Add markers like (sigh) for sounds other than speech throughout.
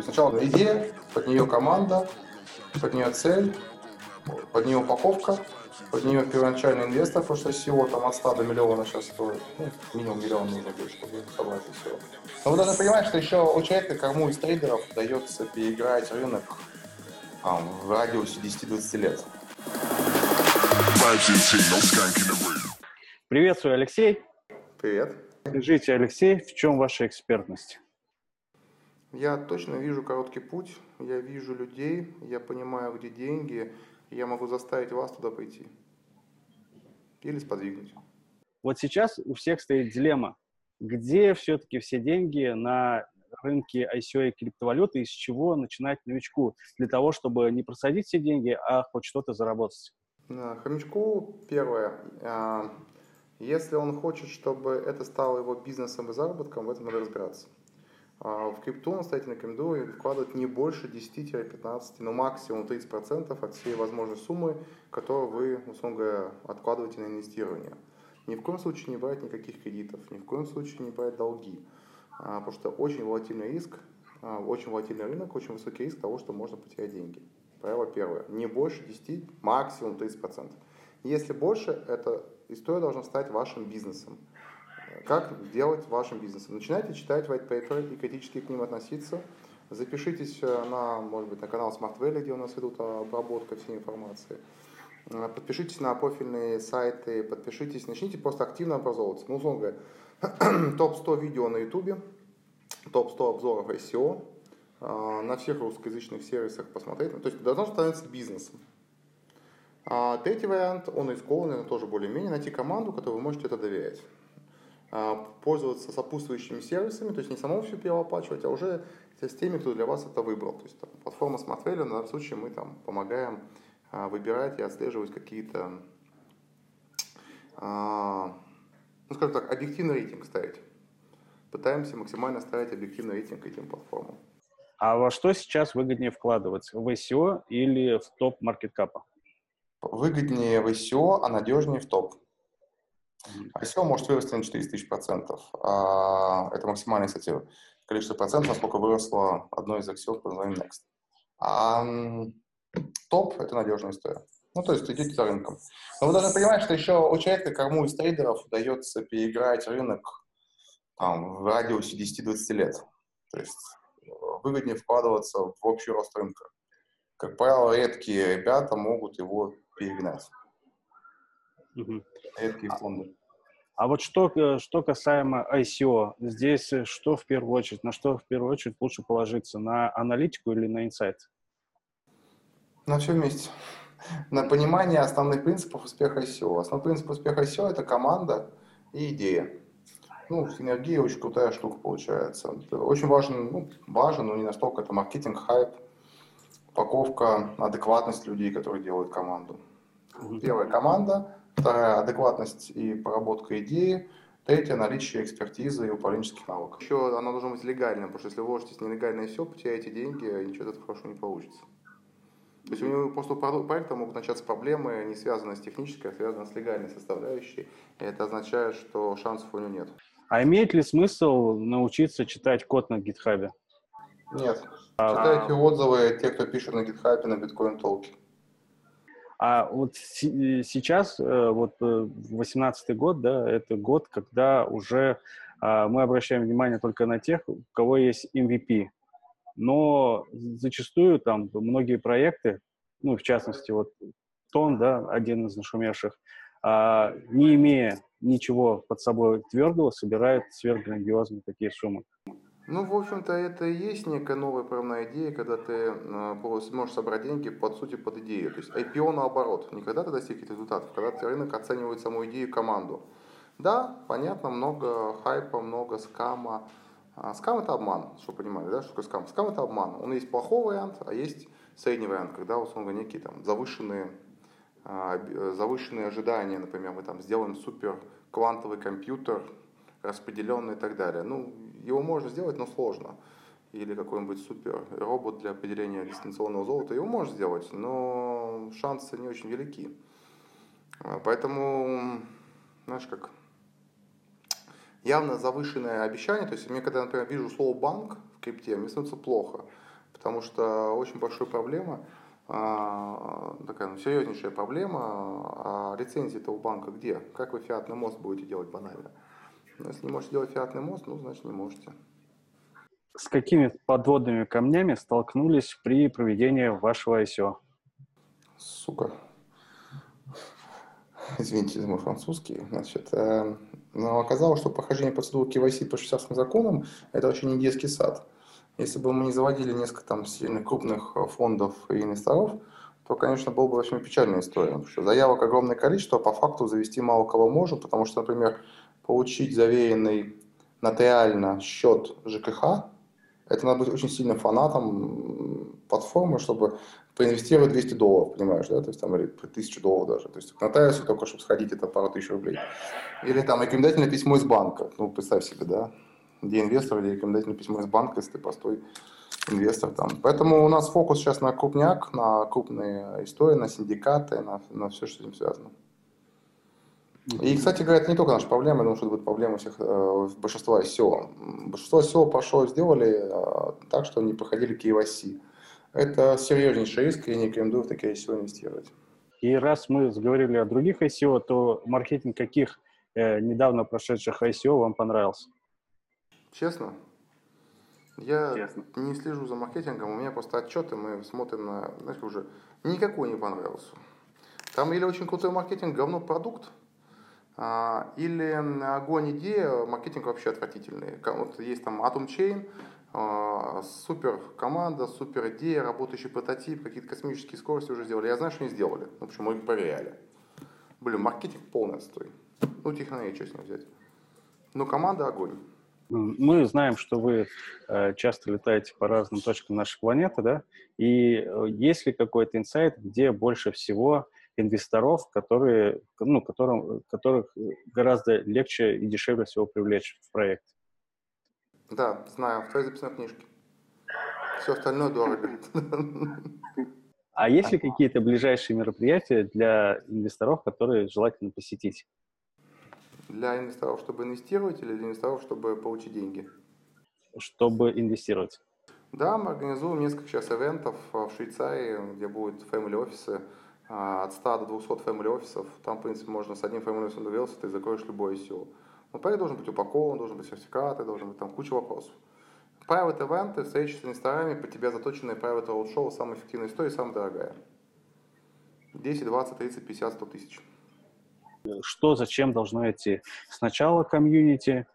есть сначала идея, под нее команда, под нее цель, под нее упаковка, под нее первоначальный инвестор, потому что всего там от 100 до миллиона сейчас стоит. Ну, минимум миллион нужно будет, чтобы собрать и все. Но вы должны понимать, что еще у человека, кому из трейдеров удается переиграть рынок а, в радиусе 10-20 лет. Приветствую, Алексей. Привет. Скажите, Алексей, в чем ваша экспертность? Я точно вижу короткий путь, я вижу людей, я понимаю, где деньги, и я могу заставить вас туда пойти. Или сподвигнуть. Вот сейчас у всех стоит дилемма. Где все-таки все деньги на рынке ICO и криптовалюты, и с чего начинать новичку для того, чтобы не просадить все деньги, а хоть что-то заработать? Хомячку первое. А, если он хочет, чтобы это стало его бизнесом и заработком, в этом надо разбираться. А, в крипту настоятельно рекомендую вкладывать не больше 10-15, но максимум 30% от всей возможной суммы, которую вы, условно говоря, откладываете на инвестирование. Ни в коем случае не брать никаких кредитов, ни в коем случае не брать долги, а, потому что очень волатильный риск, а, очень волатильный рынок, очень высокий риск того, что можно потерять деньги. Правило первое. Не больше 10, максимум 30%. Если больше, эта история должна стать вашим бизнесом. Как делать вашим бизнесом? Начинайте читать white paper и критически к ним относиться. Запишитесь э, на, может быть, на канал Smart Valley, где у нас идут обработка всей информации. Э, подпишитесь на профильные сайты, подпишитесь, начните просто активно образовываться. Ну, условно говоря, (clears throat) топ-100 видео на YouTube, топ-100 обзоров SEO, э, на всех русскоязычных сервисах посмотреть. То есть должно становиться бизнесом. А третий вариант, он из Go, тоже более-менее, найти команду, которой вы можете это доверять. А, пользоваться сопутствующими сервисами, то есть не самому все перелопачивать, а уже с теми, кто для вас это выбрал. То есть там, платформа Smart Value, на данном случае мы там помогаем а, выбирать и отслеживать какие-то, а, ну скажем так, объективный рейтинг ставить. Пытаемся максимально ставить объективный рейтинг этим платформам. А во что сейчас выгоднее вкладывать? В SEO или в топ маркеткапа? Выгоднее в SEO, а надежнее в топ. ICO может вырасти на 400 тысяч процентов. А, это максимальное, кстати, количество процентов, насколько выросло одно из ICO под названием Next. А топ – это надежная история. Ну, то есть идете за рынком. Но вы должны понимать, что еще у человека, кому из трейдеров удается переиграть рынок там, в радиусе 10-20 лет. То есть э, выгоднее вкладываться в общий рост рынка. Как правило, редкие ребята могут его перегнать. Угу. Редкие фонды. А вот что, э, что касаемо ICO, здесь э, что в первую очередь, на что в первую очередь лучше положиться, на аналитику или на инсайт? На все вместе. На понимание основных принципов успеха ICO. Основной принцип успеха ICO – это команда и идея. Ну, синергия очень крутая штука получается. Очень важен, ну, важен, но не настолько, это маркетинг, хайп, упаковка, адекватность людей, которые делают команду. Первая команда – Вторая – адекватность и проработка идеи. Третье – наличие экспертизы и управленческих навыков. Еще она должна быть легальной, потому что если вложитесь нелегально и все, потеряете деньги, и ничего от этого хорошо не получится. То есть у него просто у проекта могут начаться проблемы, не связанные с технической, а связанные с легальной составляющей. И это означает, что шансов у него нет. А имеет ли смысл научиться читать код на гитхабе? Нет. А... Читайте отзывы тех, кто пишет на гитхабе на биткоин толке. А вот сейчас, э, вот 18 э, год, да, это год, когда уже а, мы обращаем внимание только на тех, у кого есть MVP. Но зачастую там многие проекты, ну, в частности, вот Тон, да, один из нашумевших, а, не имея ничего под собой твердого, собирают сверхграндиозные такие суммы. Ну, в общем-то, это и есть некая новая правная идея, когда ты э, можешь собрать деньги, под сути, под идею. То есть IPO наоборот. Не когда ты достиг результатов, когда рынок оценивает саму идею команду. Да, понятно, много хайпа, много скама. А скам это обман, чтобы понимали, да, что такое скам? Скам это обман. Он есть плохой вариант, а есть средний вариант, когда, условно, некие там завышенные, а, завышенные ожидания, например, мы там сделаем супер квантовый компьютер, распределенный и так далее. Ну, его можно сделать, но сложно. Или какой-нибудь супер робот для определения дистанционного золота, его можно сделать, но шансы не очень велики. А, поэтому, знаешь, как явно завышенное обещание, то есть мне когда, например, вижу слово банк в крипте, мне становится плохо. Потому что очень большая проблема, а, такая ну, серьезнейшая проблема, а лицензии-то у банка где? Как вы фиатный мост будете делать банально? Если не можете делать фиатный мост, ну, значит, не можете. С какими подводными камнями столкнулись при проведении вашего ICO? Сука. Извините за мой французский. Значит, э, но оказалось, что прохождение процедуры KYC по швейцарским законам – это очень не детский сад. Если бы мы не заводили несколько там сильных крупных фондов и инвесторов, то, конечно, была бы очень печальная история. Потому что заявок огромное количество, а по факту завести мало кого можем, потому что, например, получить заверенный нотариально счет ЖКХ, это надо быть очень сильным фанатом платформы, чтобы проинвестировать 200 долларов, понимаешь, да, то есть там или 1000 долларов даже, то есть к нотариусу только, чтобы сходить, это пару тысяч рублей. Или там рекомендательное письмо из банка, ну, представь себе, да, где инвестор или рекомендательное письмо из банка, если ты простой инвестор там. Поэтому у нас фокус сейчас на крупняк, на крупные истории, на синдикаты, на, на все, что с этим связано. И, кстати говоря, это не только наша проблема, я думаю, что это будет проблема всех, э, большинства SEO. Большинство SEO пошло, сделали э, так, что они проходили KYC. Это серьезнейший риск, и я не рекомендую в такие ICO инвестировать. И раз мы заговорили о других ICO, то маркетинг каких э, недавно прошедших ICO вам понравился? Честно? Я Честно. не слежу за маркетингом, у меня просто отчеты, мы смотрим на, знаешь, уже никакой не понравился. Там или очень крутой маркетинг, говно продукт, или огонь идея, маркетинг вообще отвратительный. Вот есть там Atom Chain, а, супер команда, супер идея, работающий прототип, какие-то космические скорости уже сделали. Я знаю, что они сделали. Ну, почему мы их проверяли. Блин, маркетинг полный отстой. Ну, технологии что с ним взять. Но команда огонь. Мы знаем, что вы э, часто летаете по разным точкам нашей планеты, да? И э, есть ли какой-то инсайт, где больше всего инвесторов, которые, ну, которым, которых гораздо легче и дешевле всего привлечь в проект? Да, знаю, в твоей записной книжке. Все остальное дорого. А есть ли какие-то ближайшие мероприятия для инвесторов, которые желательно посетить? Для инвесторов, чтобы инвестировать, или для инвесторов, чтобы получить деньги? Чтобы инвестировать. Да, мы организуем несколько сейчас ивентов в Швейцарии, где будут family офисы от 100 до 200 family офисов. Там, в принципе, можно с одним family офисом доверился, ты закроешь любое SEO. Но проект должен быть упакован, должен быть сертификаты, должен быть там куча вопросов. Private ивенты, встречи с инвесторами, по тебе заточенные private roadshow, самая эффективная история, самая дорогая. 10, 20, 30, 50, 100 тысяч. Что, зачем должно идти? Сначала комьюнити,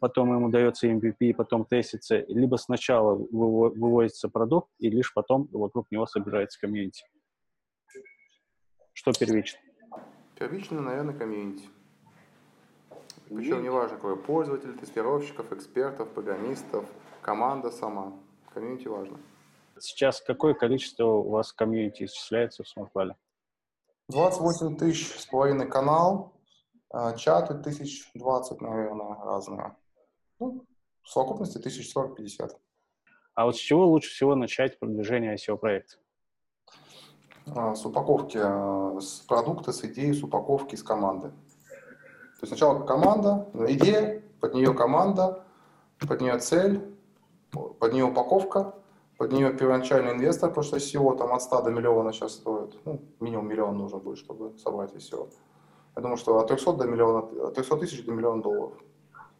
потом ему дается MVP, потом тестится, либо сначала выводится продукт, и лишь потом вокруг него собирается комьюнити. Что первично? Первично, наверное, комьюнити. Причем неважно, какой пользователь, тестировщиков, экспертов, программистов, команда сама. Комьюнити важно. Сейчас какое количество у вас комьюнити исчисляется в SmartValley? 28 тысяч с половиной канал, а, чаты тысяч двадцать, наверное, разные. Ну, в совокупности тысяч сорок пятьдесят. А вот с чего лучше всего начать продвижение ICO-проекта? А, с упаковки, а, с продукта, с идеи, с упаковки, с команды. То есть сначала команда, идея, под нее команда, под нее цель, под нее упаковка, под нее первоначальный инвестор, потому что SEO там от 100 до миллиона сейчас стоит. Ну, минимум миллион нужно будет, чтобы собрать SEO. Я думаю, что от 300 до миллиона, от 300 тысяч до миллиона долларов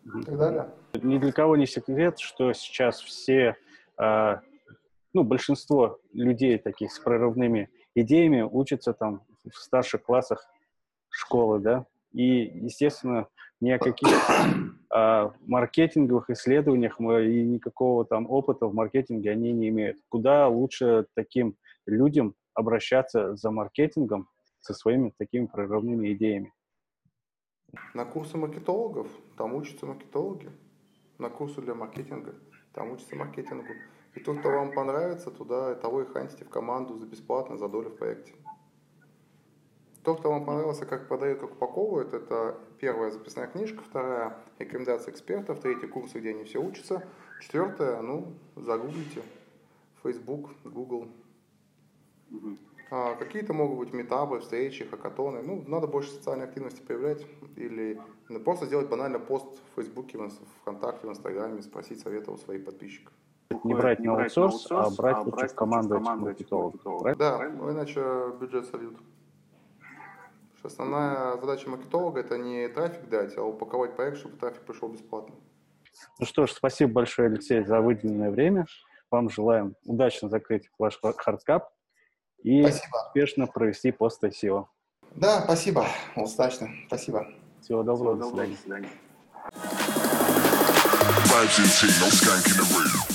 и так далее. Ни для кого не секрет, что сейчас все, э, ну, большинство людей таких с прорывными идеями учатся там в старших классах школы, да, и, естественно, ни о каких а, маркетинговых исследованиях и никакого там опыта в маркетинге они не имеют. Куда лучше таким людям обращаться за маркетингом со своими такими прорывными идеями? На курсы маркетологов, там учатся маркетологи. На курсы для маркетинга, там учатся маркетингу. И тот, кто вам понравится, туда того и хантите в команду за бесплатно, за долю в проекте. То, кто вам понравился, как продают, как упаковывают, это первая записная книжка, вторая рекомендация экспертов, третий курс, где они все учатся, четвертое, ну, загуглите, Facebook, Google. А, какие-то могут быть метабы, встречи, хакатоны. Ну, надо больше социальной активности проявлять или просто сделать банально пост в Фейсбуке, в ВКонтакте, в Инстаграме, спросить совета у своих подписчиков. Не брать на аутсорс, а брать лучше в команду этих маркетологов. Да, иначе бюджет сольют. Основная задача маркетолога это не трафик дать, а упаковать проект, чтобы трафик пришел бесплатно. Ну что ж, спасибо большое, Алексей, за выделенное время. Вам желаем удачно закрыть ваш hard cap и спасибо. успешно провести post ICO. Да, спасибо. Удачно. Спасибо. Всего доброго. Всего доброго. До свидания. Vibes in no skank in the room.